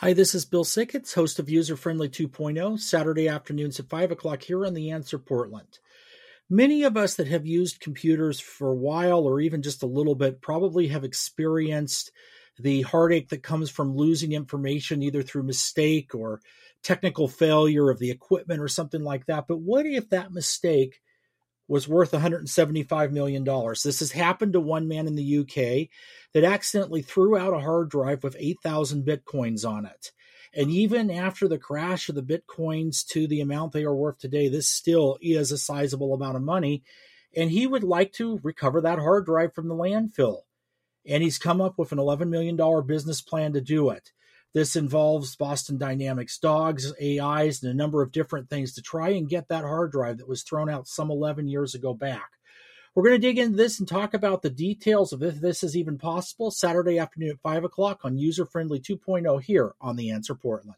Hi, this is Bill Sicketts, host of User Friendly 2.0, Saturday afternoons at 5 o'clock here on The Answer Portland. Many of us that have used computers for a while or even just a little bit probably have experienced the heartache that comes from losing information either through mistake or technical failure of the equipment or something like that. But what if that mistake was worth $175 million. This has happened to one man in the UK that accidentally threw out a hard drive with 8,000 bitcoins on it. And even after the crash of the bitcoins to the amount they are worth today, this still is a sizable amount of money. And he would like to recover that hard drive from the landfill. And he's come up with an $11 million business plan to do it. This involves Boston Dynamics dogs, AIs, and a number of different things to try and get that hard drive that was thrown out some 11 years ago back. We're going to dig into this and talk about the details of if this is even possible Saturday afternoon at 5 o'clock on User Friendly 2.0 here on The Answer Portland.